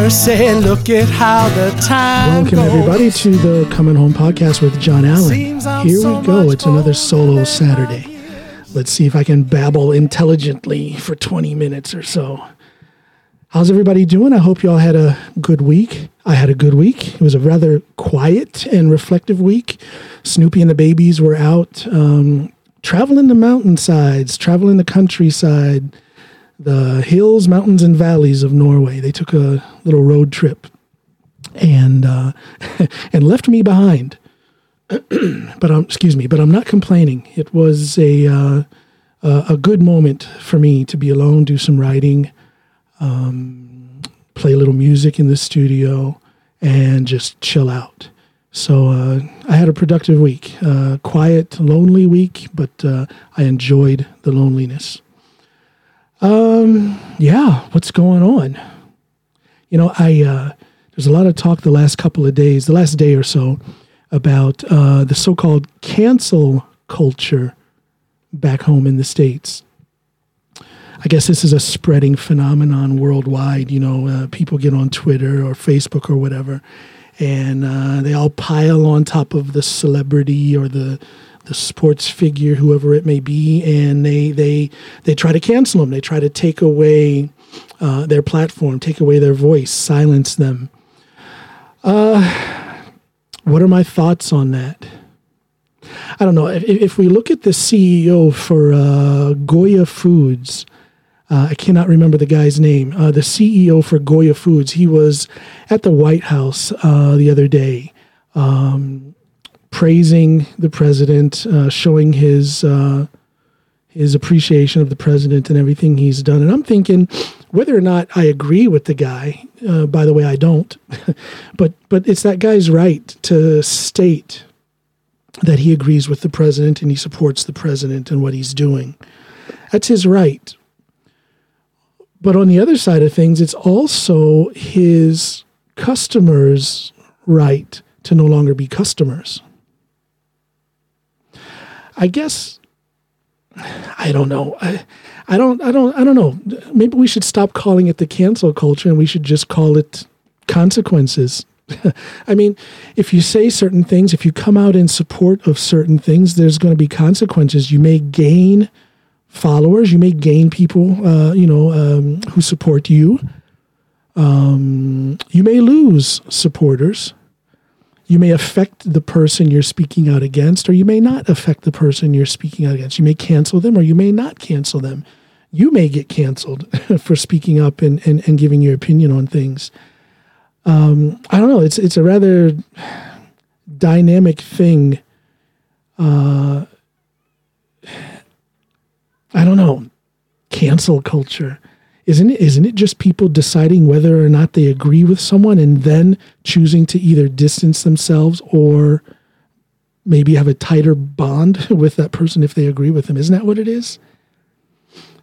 mercy, look at how the time Welcome, goes. everybody, to the Coming Home podcast with John Alan. Here so we go. It's another solo Saturday. Let's see if I can babble intelligently for 20 minutes or so. How's everybody doing? I hope you all had a good week. I had a good week. It was a rather quiet and reflective week. Snoopy and the babies were out um, traveling the mountainsides, traveling the countryside, the hills, mountains, and valleys of Norway. They took a little road trip and uh, and left me behind. but um, excuse me, but I'm not complaining. It was a uh, a good moment for me to be alone, do some writing, um, play a little music in the studio, and just chill out. So uh, I had a productive week, uh, quiet, lonely week, but uh, I enjoyed the loneliness. Um, yeah, what's going on? You know, I uh, there's a lot of talk the last couple of days, the last day or so, about uh, the so-called cancel culture back home in the states. I guess this is a spreading phenomenon worldwide. You know, uh, people get on Twitter or Facebook or whatever, and uh, they all pile on top of the celebrity or the the sports figure, whoever it may be, and they they they try to cancel them. They try to take away uh, their platform, take away their voice, silence them. Uh, what are my thoughts on that? I don't know. If, if we look at the CEO for uh, Goya Foods, uh, I cannot remember the guy's name. Uh, the CEO for Goya Foods, he was at the White House uh, the other day, um, praising the president, uh, showing his uh, his appreciation of the president and everything he's done. And I'm thinking, whether or not I agree with the guy, uh, by the way, I don't, but but it's that guy's right to state that he agrees with the president and he supports the president and what he's doing. That's his right. But on the other side of things, it's also his customers' right to no longer be customers. I guess I don't know. I, I don't I don't I don't know. Maybe we should stop calling it the cancel culture and we should just call it consequences. I mean, if you say certain things, if you come out in support of certain things, there's going to be consequences. You may gain followers, you may gain people, uh, you know, um, who support you. Um, you may lose supporters. You may affect the person you're speaking out against, or you may not affect the person you're speaking out against. You may cancel them, or you may not cancel them. You may get canceled for speaking up and, and, and giving your opinion on things. Um, I don't know. It's it's a rather dynamic thing. Uh, I don't know. Cancel culture. Isn't it, isn't it just people deciding whether or not they agree with someone and then choosing to either distance themselves or maybe have a tighter bond with that person if they agree with them? Isn't that what it is?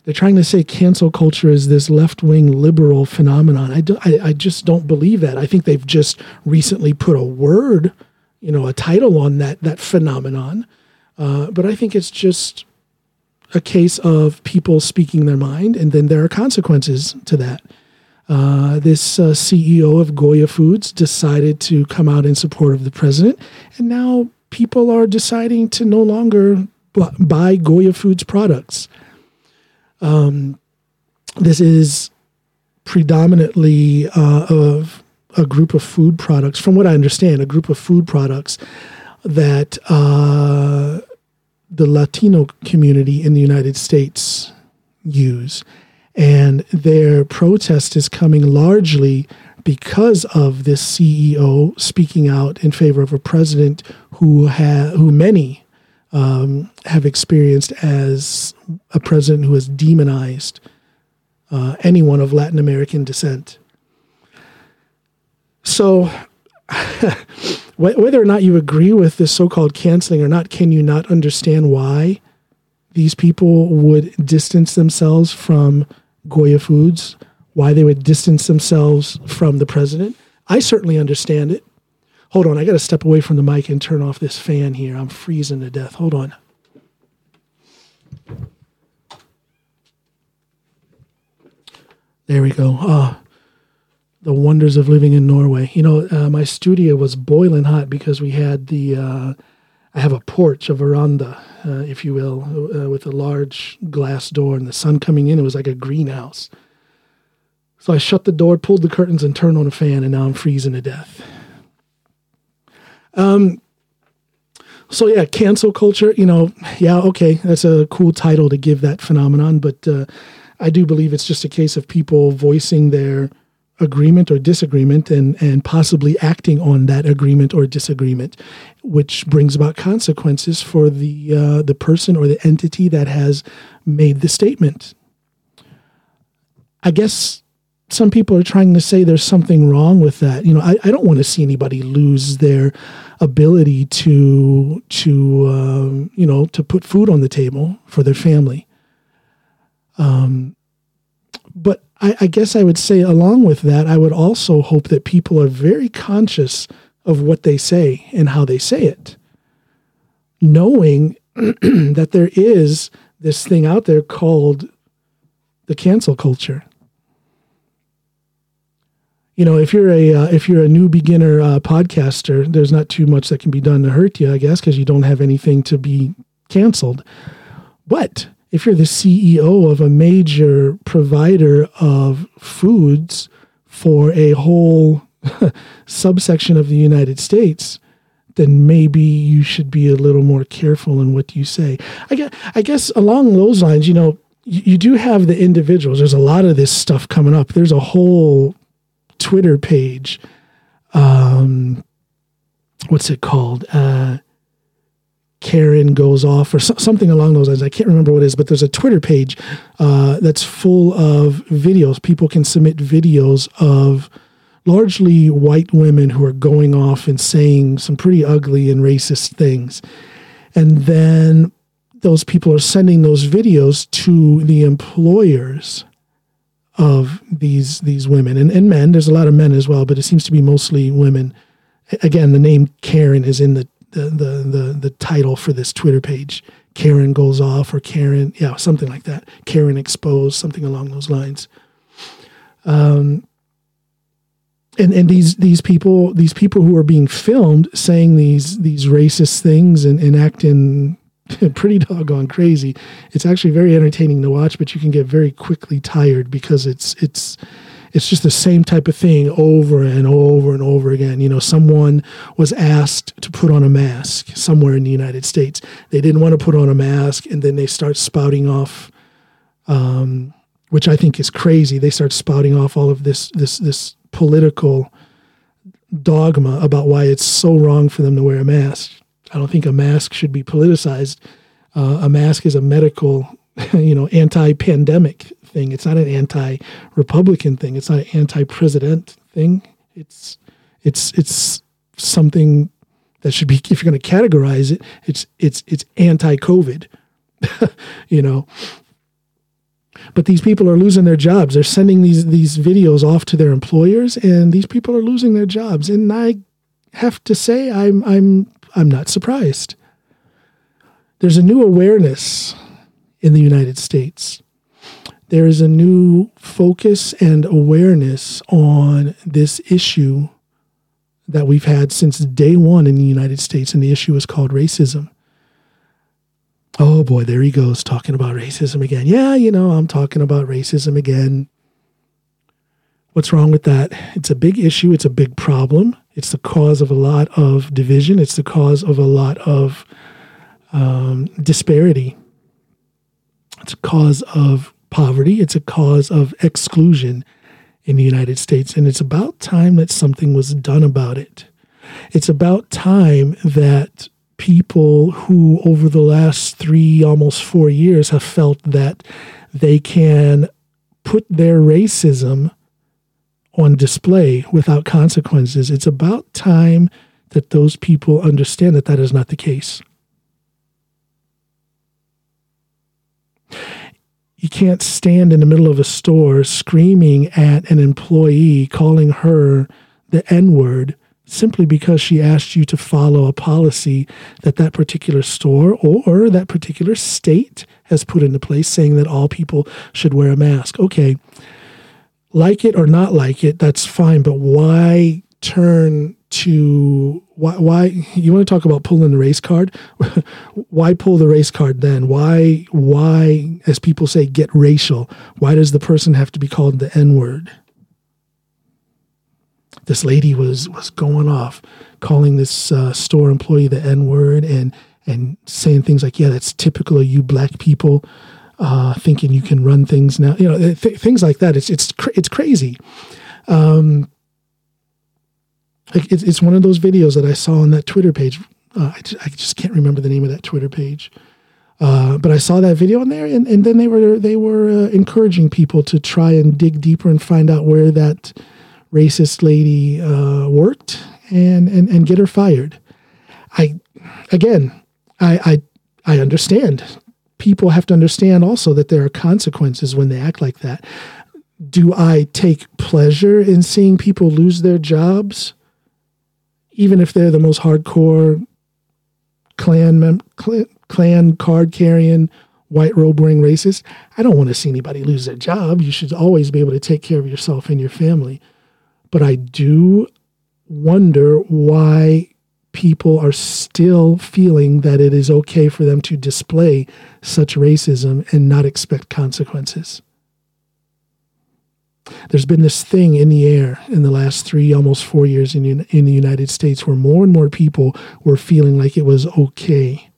They're trying to say cancel culture is this left wing liberal phenomenon. I, do, I, I just don't believe that. I think they've just recently put a word, you know, a title on that that phenomenon. Uh, but I think it's just a case of people speaking their mind, and then there are consequences to that. Uh, this uh, CEO of Goya Foods decided to come out in support of the president, and now people are deciding to no longer bu- buy Goya Foods products. Um, this is predominantly uh, of a group of food products, from what I understand, a group of food products that uh, the Latino community in the United States use. And their protest is coming largely because of this CEO speaking out in favor of a president who ha- who many um, have experienced as a president who has demonized uh, anyone of Latin American descent. So, whether or not you agree with this so called canceling or not, can you not understand why these people would distance themselves from Goya Foods? Why they would distance themselves from the president? I certainly understand it. Hold on, I got to step away from the mic and turn off this fan here. I'm freezing to death. Hold on. There we go. Uh, the wonders of living in Norway. You know, uh, my studio was boiling hot because we had the. Uh, I have a porch, a veranda, uh, if you will, uh, with a large glass door, and the sun coming in. It was like a greenhouse. So I shut the door, pulled the curtains, and turned on a fan, and now I'm freezing to death. Um. So yeah, cancel culture. You know, yeah, okay, that's a cool title to give that phenomenon, but uh, I do believe it's just a case of people voicing their agreement or disagreement and, and possibly acting on that agreement or disagreement, which brings about consequences for the uh, the person or the entity that has made the statement. I guess some people are trying to say there's something wrong with that. You know, I, I don't want to see anybody lose their ability to to um, you know to put food on the table for their family. Um, but I, I guess I would say, along with that, I would also hope that people are very conscious of what they say and how they say it, knowing that there is this thing out there called the cancel culture. You know, if you're a uh, if you're a new beginner uh, podcaster, there's not too much that can be done to hurt you, I guess, because you don't have anything to be canceled. But if you're the CEO of a major provider of foods for a whole subsection of the United States, then maybe you should be a little more careful in what you say. I guess, I guess along those lines, you know, you, you do have the individuals. There's a lot of this stuff coming up. There's a whole Twitter page. Um, what's it called? Uh, Karen goes off or so, something along those lines. I can't remember what it is, but there's a Twitter page uh, that's full of videos. People can submit videos of largely white women who are going off and saying some pretty ugly and racist things. And then those people are sending those videos to the employers of these these women and, and men. There's a lot of men as well, but it seems to be mostly women. Again, the name Karen is in the the, the the the title for this Twitter page. Karen goes off, or Karen, yeah, something like that. Karen exposed, something along those lines. Um, and and these these people these people who are being filmed saying these these racist things and, and acting pretty doggone crazy. It's actually very entertaining to watch, but you can get very quickly tired because it's it's it's just the same type of thing over and over and over again. You know, someone was asked to put on a mask somewhere in the United States. They didn't want to put on a mask, and then they start spouting off, um, which I think is crazy. They start spouting off all of this this this political dogma about why it's so wrong for them to wear a mask. I don't think a mask should be politicized. Uh, a mask is a medical, you know, anti-pandemic thing. It's not an anti-Republican thing. It's not an anti-president thing. It's it's it's something that should be if you're going to categorize it, it's it's it's anti-COVID. you know. But these people are losing their jobs. They're sending these these videos off to their employers and these people are losing their jobs. And I have to say I'm I'm I'm not surprised. There's a new awareness in the United States there is a new focus and awareness on this issue that we've had since day one in the United States, and the issue is called racism. Oh boy, there he goes talking about racism again. Yeah, you know, I'm talking about racism again. What's wrong with that? It's a big issue, it's a big problem. It's the cause of a lot of division, it's the cause of a lot of um, disparity, it's a cause of poverty, it's a cause of exclusion in the United States. And it's about time that something was done about it. It's about time that people who, over the last three, almost four years, have felt that they can put their racism on display without consequences. It's about time that those people understand that that is not the case. You can't stand in the middle of a store screaming at an employee, calling her the N word simply because she asked you to follow a policy that that particular store or that particular state has put into place saying that all people should wear a mask. Okay, like it or not like it, that's fine. But why turn to why? Why you want to talk about pulling the race card? why pull the race card then? Why? Why, as people say, get racial? Why does the person have to be called the N word? This lady was was going off, calling this uh, store employee the N word and and saying things like, "Yeah, that's typical of you black people." uh, thinking you can run things now. You know, th- things like that. It's it's cr- it's crazy. Um, it's, it's one of those videos that I saw on that Twitter page. Uh, I, just, I just can't remember the name of that Twitter page. Uh, but I saw that video on there, and, and then they were they were uh, encouraging people to try and dig deeper and find out where that racist lady uh, worked and, and and get her fired. I again, I I I understand people have to understand also that there are consequences when they act like that. Do I take pleasure in seeing people lose their jobs, even if they're the most hardcore clan mem- Klan card carrying white robe wearing racist? I don't want to see anybody lose their job. You should always be able to take care of yourself and your family. But I do wonder why people are still feeling that it is okay for them to display such racism and not expect consequences. There's been this thing in the air in the last three, almost four years in, in the United States where more and more people were feeling like it was okay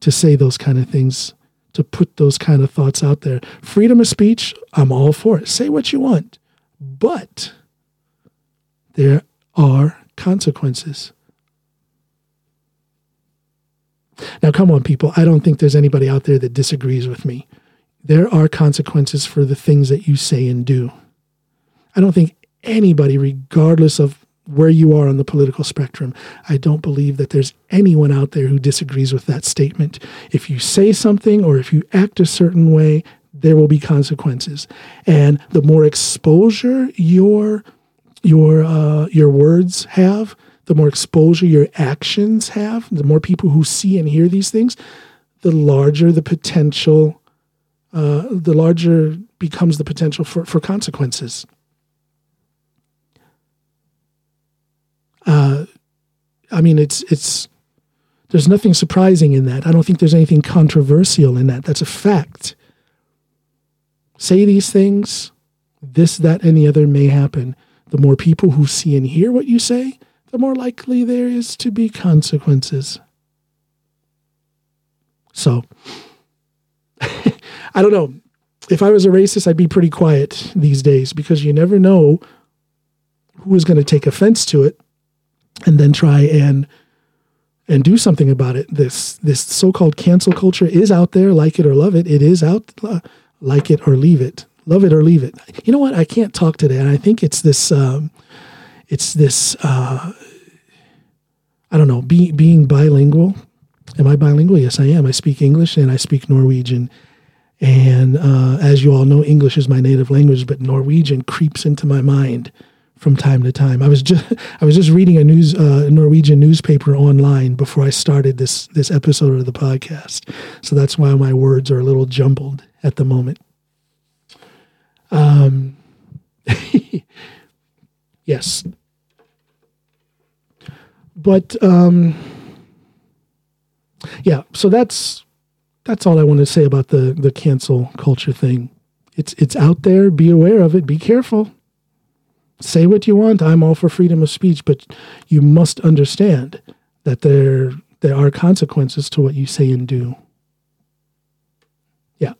to say those kind of things, to put those kind of thoughts out there. Freedom of speech, I'm all for it. Say what you want. But there are consequences. Now, come on, people. I don't think there's anybody out there that disagrees with me. There are consequences for the things that you say and do. I don't think anybody, regardless of where you are on the political spectrum, I don't believe that there's anyone out there who disagrees with that statement. If you say something or if you act a certain way, there will be consequences. And the more exposure your your uh, your words have, the more exposure your actions have, the more people who see and hear these things, the larger the potential, uh, the larger becomes the potential for, for consequences. Uh, I mean, it's it's there's nothing surprising in that. I don't think there's anything controversial in that. That's a fact. Say these things, this, that, the other may happen. The more people who see and hear what you say, the more likely there is to be consequences. So, I don't know. If I was a racist, I'd be pretty quiet these days because you never know who is going to take offense to it and then try and and do something about it. This this so-called cancel culture is out there, like it or love it. It is out, like it or leave it, love it or leave it. You know what? I can't talk today, and I think it's this um, it's this uh, I don't know, be, being bilingual. Am I bilingual? Yes, I am. I speak English and I speak Norwegian. And uh, as you all know, English is my native language, but Norwegian creeps into my mind from time to time. I was just I was just reading a news uh, Norwegian newspaper online before I started this this episode of the podcast, so that's why my words are a little jumbled at the moment. Um, yes, but um, yeah, so that's that's all I want to say about the the cancel culture thing. It's it's out there. Be aware of it. Be careful. Say what you want. I'm all for freedom of speech, but you must understand that there there are consequences to what you say and do. Yeah.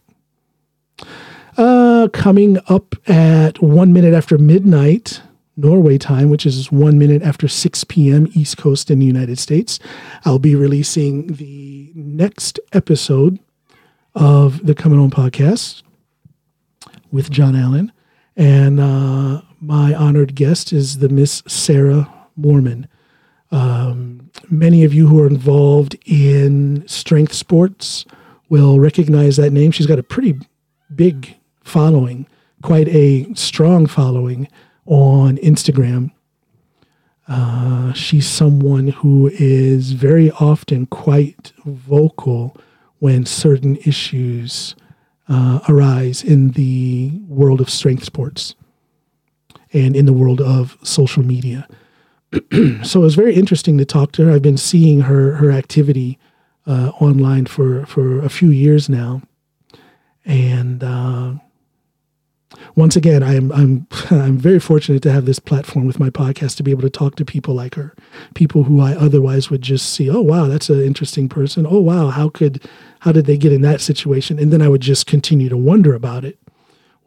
Uh, coming up at one minute after midnight, Norway time, which is one minute after 6 p.m. East Coast in the United States. I'll be releasing the next episode of the Coming Home podcast with John Alan. And uh, my honored guest is the Miss Sarah Moorman. Um, many of you who are involved in strength sports will recognize that name. She's got a pretty big following, quite a strong following on Instagram. Uh, she's someone who is very often quite vocal when certain issues uh, arise in the world of strength sports. and in the world of social media. so it was very interesting to talk to her. I've been seeing her her activity uh, online for for a few years now, and uh, once again, I'm I'm I'm very fortunate to have this platform with my podcast to be able to talk to people like her, people who I otherwise would just see. Oh wow, that's an interesting person. Oh wow, how could how did they get in that situation? And then I would just continue to wonder about it.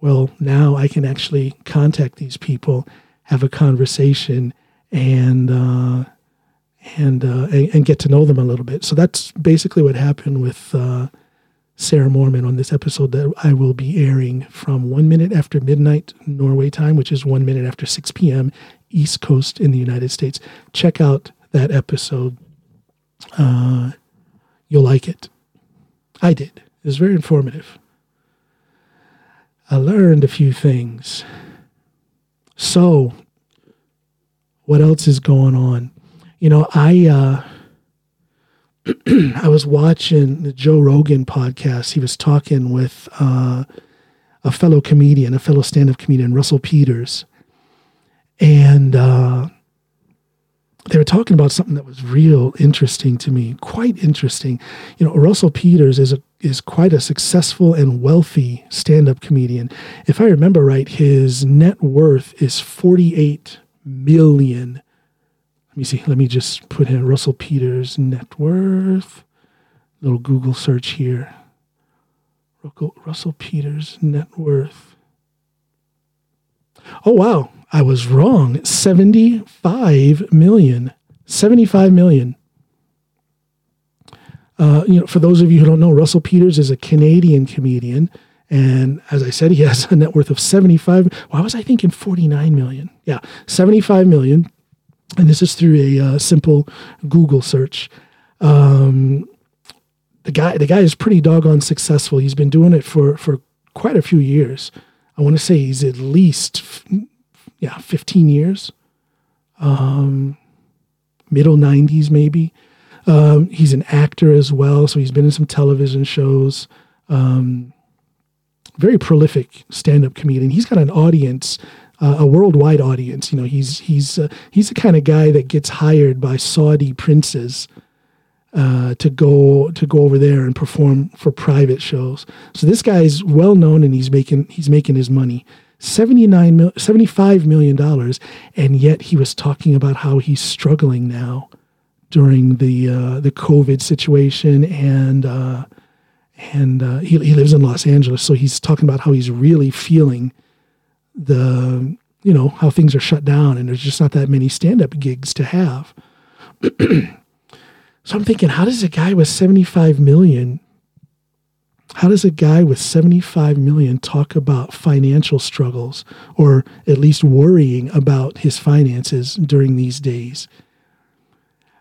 Well, now I can actually contact these people, have a conversation, and uh, and, uh, and, and get to know them a little bit. So that's basically what happened with uh, Sarah Moorman on this episode that I will be airing from one minute after midnight Norway time, which is one minute after 6 p.m. East Coast in the United States. Check out that episode. Uh, you'll like it. I did. It was very informative. I learned a few things. So, what else is going on? You know, I uh, I was watching the Joe Rogan podcast. He was talking with uh, a fellow comedian, a fellow stand-up comedian, Russell Peters, and uh, they were talking about something that was real interesting to me, quite interesting. You know, Russell Peters is a is quite a successful and wealthy stand-up comedian. If I remember right, his net worth is forty-eight million let me see. Let me just put in Russell Peters' net worth. Little Google search here. Russell Peters' net worth. Oh, wow. I was wrong. 75 million. 75 million. Uh, you know, for those of you who don't know, Russell Peters is a Canadian comedian. And as I said, he has a net worth of 75. Why was I thinking 49 million? Yeah, 75 million and this is through a uh, simple Google search. Um, the guy, the guy is pretty doggone successful. He's been doing it for for quite a few years. I want to say he's at least, yeah, fifteen years. Um, middle '90s maybe. Um, he's an actor as well, so he's been in some television shows. Um, very prolific stand-up comedian. He's got an audience uh, a worldwide audience. You know, he's he's uh, he's the kind of guy that gets hired by Saudi princes uh, to go to go over there and perform for private shows. So this guy is well known and he's making he's making his money. 79 mil, 75 million dollars and yet he was talking about how he's struggling now during the uh, the covid situation and uh, and uh, he, he lives in Los Angeles so he's talking about how he's really feeling the you know how things are shut down and there's just not that many stand-up gigs to have. So i'm thinking how does a guy with 75 million how does a guy with 75 million talk about financial struggles or at least worrying about his finances during these days?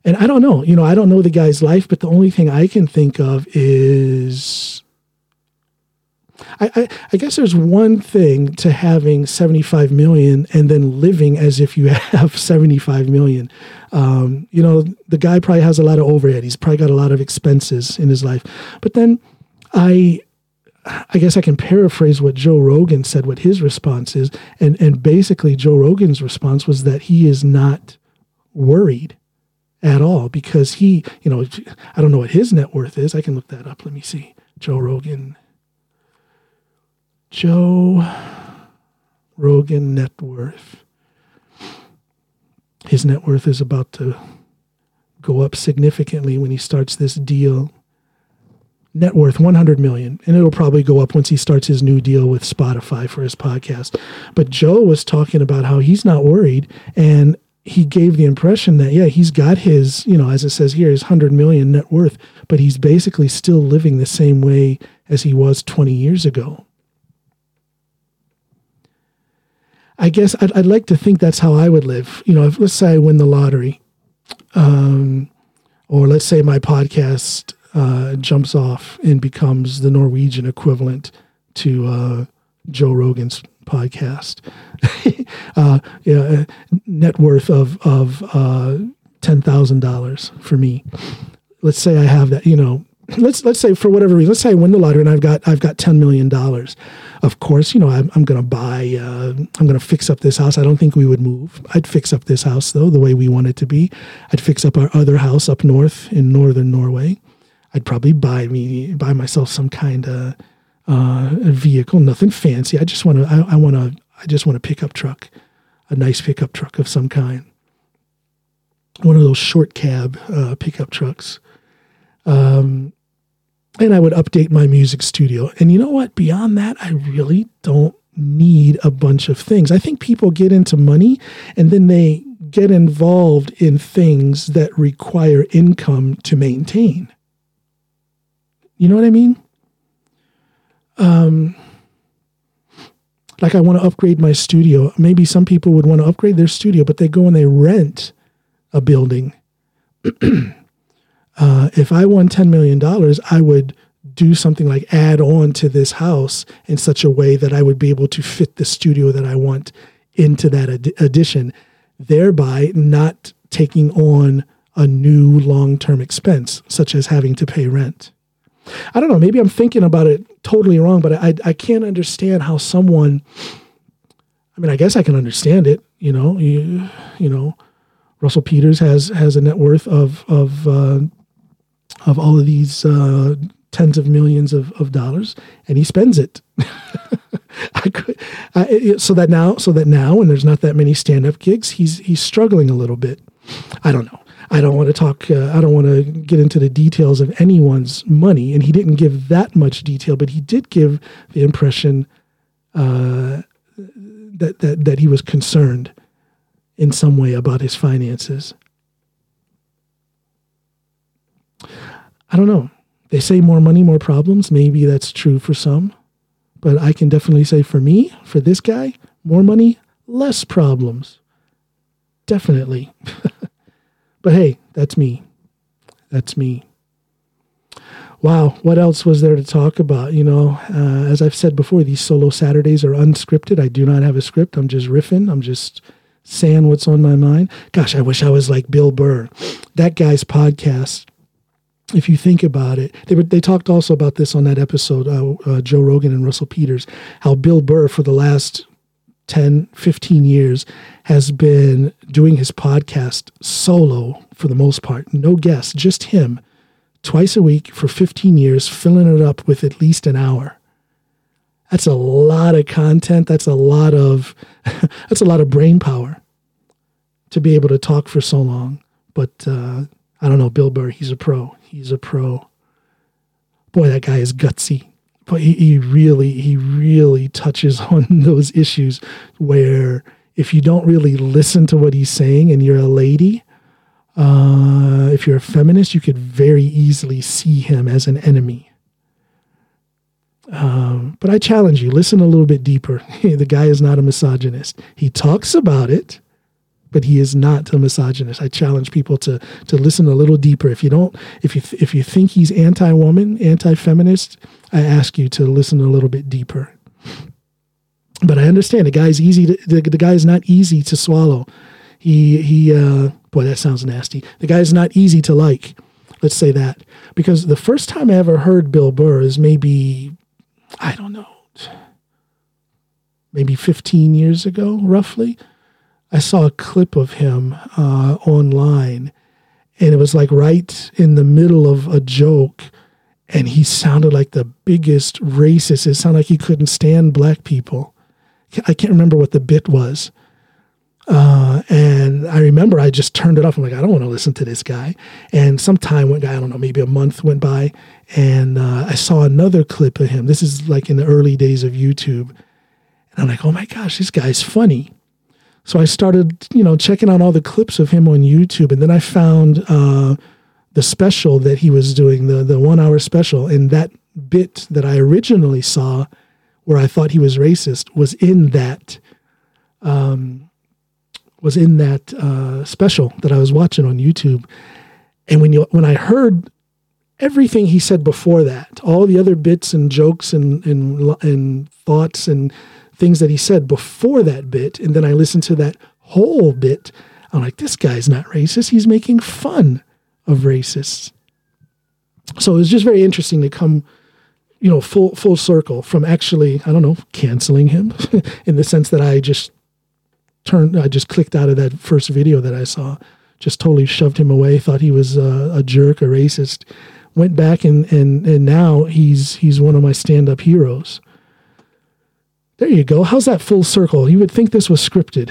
And i don't know you know i don't know the guy's life but the only thing i can think of is I, I, I, guess there's one thing to having 75 million and then living as if you have 75 million. Um, you know, the guy probably has a lot of overhead. He's probably got a lot of expenses in his life. But then I, I guess I can paraphrase what Joe Rogan said, what his response is. And, and basically, Joe Rogan's response was that he is not worried at all because he, you know, I don't know what his net worth is. I can look that up. Let me see. Joe Rogan Joe Rogan net worth. His net worth is about to go up significantly when he starts this deal. Net worth 100 million, and it'll probably go up once he starts his new deal with Spotify for his podcast. But Joe was talking about how he's not worried, and he gave the impression that yeah, he's got his, you know, as it says here, his 100 million net worth, but he's basically still living the same way as he was 20 years ago. I guess I'd, I'd, like to think that's how I would live. You know, if let's say I win the lottery, um, or let's say my podcast uh, jumps off and becomes the Norwegian equivalent to uh, Joe Rogan's podcast. uh, yeah, net worth of of uh, ten thousand dollars for me. Let's say I have that. You know, let's let's say for whatever reason, let's say I win the lottery and I've got I've got ten million dollars. Of course, you know I'm, I'm going to buy. Uh, I'm going to fix up this house. I don't think we would move. I'd fix up this house though the way we want it to be. I'd fix up our other house up north in northern Norway. I'd probably buy me buy myself some kind of uh, vehicle, nothing fancy. I just want to. I, want to. I just want a pickup truck, a nice pickup truck of some kind. One of those short cab uh, pickup trucks. Um, and I would update my music studio. And you know what? Beyond that, I really don't need a bunch of things. I think people get into money and then they get involved in things that require income to maintain. You know what I mean? Um, like I want to upgrade my studio. Maybe some people would want to upgrade their studio, but they go and they rent a building. uh, if I won $10 million, I would do something like add on to this house in such a way that I would be able to fit the studio that I want into that ad- addition, thereby not taking on a new long term expense, such as having to pay rent. I don't know, maybe I'm thinking about it totally wrong, but I, I can't understand how someone, I mean, I guess I can understand it, you know, you, you know, Russell Peters has, has a net worth of, of, uh, of all of these, uh, tens of millions of, of dollars and he spends it. I could, I, so that now, so that now, when there's not that many stand-up gigs, he's, he's struggling a little bit. I don't know. I don't want to talk, uh, I don't want to get into the details of anyone's money. And he didn't give that much detail, but he did give the impression uh, that, that, that he was concerned in some way about his finances. I don't know. They say more money, more problems. Maybe that's true for some. But I can definitely say for me, for this guy, more money, less problems. Definitely. But hey, that's me. That's me. Wow, what else was there to talk about? You know, uh, as I've said before, these solo Saturdays are unscripted. I do not have a script. I'm just riffing. I'm just saying what's on my mind. Gosh, I wish I was like Bill Burr. That guy's podcast if you think about it, they were, they talked also about this on that episode, uh, uh, Joe Rogan and Russell Peters, how Bill Burr for the last 10, 15 years has been doing his podcast solo for the most part, no guests, just him, twice a week for 15 years, filling it up with at least an hour. That's a lot of content. That's a lot of that's a lot of brain power to be able to talk for so long. But uh, I don't know, Bill Burr, he's a pro. He's a pro. Boy, that guy is gutsy. But he, he really he really touches on those issues where if you don't really listen to what he's saying and you're a lady uh, if you're a feminist you could very easily see him as an enemy. Um, but i challenge you listen a little bit deeper. The guy is not a misogynist. He talks about it but he is not a misogynist. I challenge people to to listen a little deeper. If you don't, if you if you think he's anti-woman, anti-feminist, I ask you to listen a little bit deeper. But I understand the guy's easy. To, the, the guy is not easy to swallow. He he. Uh, boy, that sounds nasty. The guy is not easy to like. Let's say that because the first time I ever heard Bill Burr is maybe I don't know, maybe 15 years ago, roughly I saw a clip of him uh, online, and it was like right in the middle of a joke, and he sounded like the biggest racist. It sounded like he couldn't stand black people. I can't remember what the bit was. Uh, and I remember I just turned it off. I'm like, I don't want to listen to this guy. And some time went by, I don't know, maybe a month went by, and uh, I saw another clip of him. This is like in the early days of YouTube. And I'm like, oh my gosh, this guy's funny. So I started, you know, checking out all the clips of him on YouTube, and then I found uh, the special that he was doing, the the one hour special, and that bit that I originally saw, where I thought he was racist, was in that, um, was in that uh, special that I was watching on YouTube. And when you when I heard everything he said before that, all the other bits and jokes and and, and thoughts and things that he said before that bit, and then I listened to that whole bit. I'm like, this guy's not racist. He's making fun of racists. so it was just very interesting to come you know full full circle from actually i don't know canceling him in the sense that i just turned i just clicked out of that first video that i saw just totally shoved him away thought he was a, a jerk a racist went back and and and now he's he's one of my stand-up heroes there you go. How's that full circle? You would think this was scripted,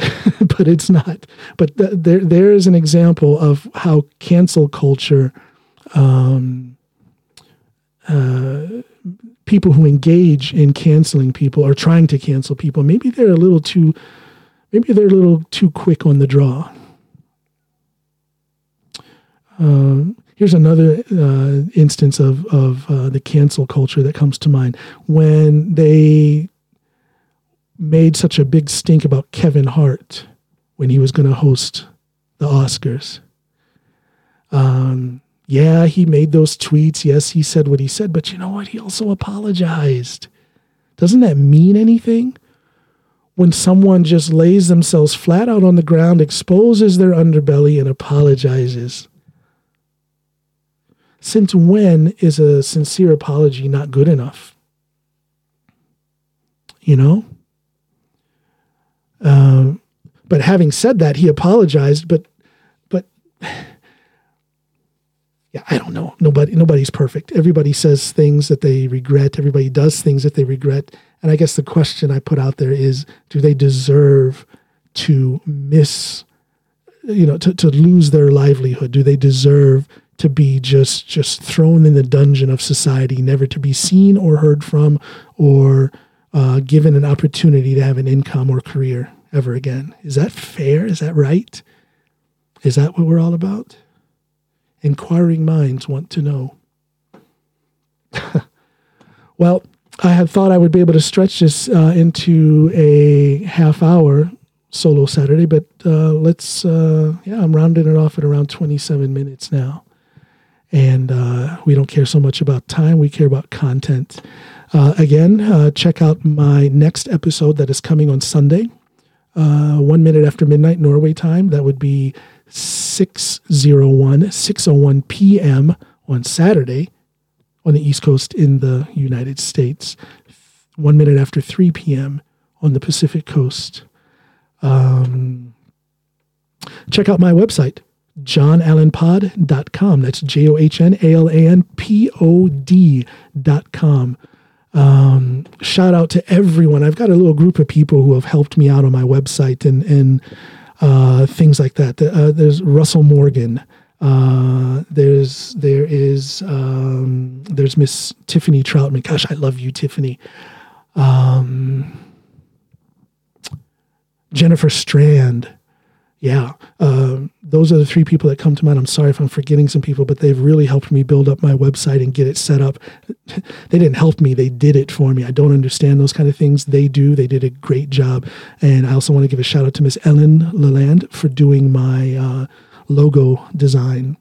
but it's not. But th- there, there is an example of how cancel culture, um, uh, people who engage in canceling people or trying to cancel people, maybe they're a little too, maybe they're a little too quick on the draw. Um, here's another uh, instance of of uh, the cancel culture that comes to mind when they made such a big stink about Kevin Hart when he was going to host the Oscars. Um, yeah, he made those tweets. Yes, he said what he said, but you know what? He also apologized. Doesn't that mean anything? When someone just lays themselves flat out on the ground, exposes their underbelly, and apologizes. Since when is a sincere apology not good enough? You know? Um, but having said that, he apologized. But, but, yeah, I don't know. Nobody, nobody's perfect. Everybody says things that they regret. Everybody does things that they regret. And I guess the question I put out there is, do they deserve to miss, you know, to, to lose their livelihood? Do they deserve to be just just thrown in the dungeon of society, never to be seen or heard from, or uh, given an opportunity to have an income or career ever again. Is that fair? Is that right? Is that what we're all about? Inquiring minds want to know. well, I had thought I would be able to stretch this uh, into a half hour solo Saturday, but uh, let's, uh, yeah, I'm rounding it off at around 27 minutes now. And uh, we don't care so much about time, we care about content. Uh, again, uh, check out my next episode that is coming on Sunday, uh, one minute after midnight Norway time. That would be 601, 601 p.m. on Saturday on the East Coast in the United States, one minute after 3 p.m. on the Pacific Coast. Um, check out my website, johnalanpod.com. That's J O H N A L A N P O D.com. Um, shout out to everyone. I've got a little group of people who have helped me out on my website and, and uh, things like that. Uh, there's Russell Morgan. Uh, there's there is um, there's Miss Tiffany Troutman. Gosh, I love you, Tiffany. Um, Jennifer Strand yeah, um, those are the three people that come to mind. I'm sorry if I'm forgetting some people, but they've really helped me build up my website and get it set up. they didn't help me, they did it for me. I don't understand those kind of things. They do. They did a great job. And I also want to give a shout out to Miss Ellen Leland for doing my uh, logo design.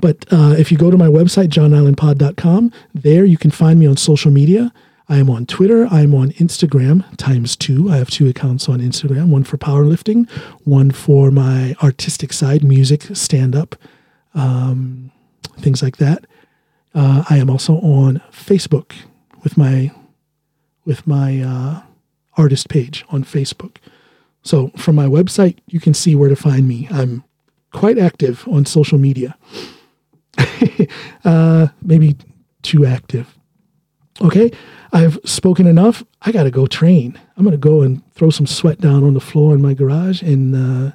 But uh, if you go to my website, johnalanpod.com, there you can find me on social media. I am on Twitter. I am on Instagram times two. I have two accounts on Instagram one for powerlifting, one for my artistic side, music, stand up, um, things like that. Uh, I am also on Facebook with my with my uh, artist page on Facebook. So from my website, you can see where to find me. I'm quite active on social media. uh, maybe too active. Okay, I've spoken enough. I got to go train. I'm going to go and throw some sweat down on the floor in my garage and uh,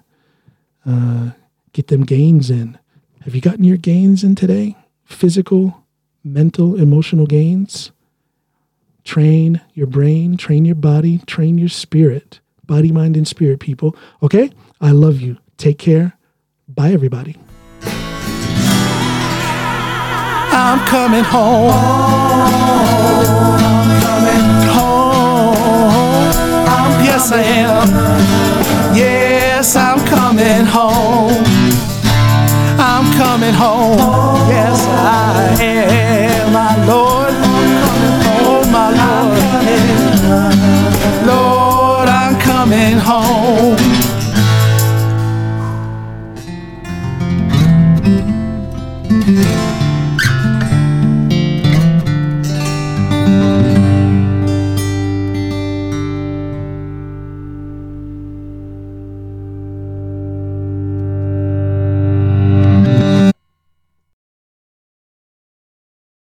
uh, get them gains in. Have you gotten your gains in today? Physical, mental, emotional gains? Train your brain, train your body, train your spirit. Body, mind, and spirit, people. Okay? I love you. Take care. Bye, everybody. I'm coming home. I'm coming home. yes, I am. Yes, I'm coming home. I'm coming home. Yes, I am, my Lord. Oh, my Lord. Lord, I'm coming home.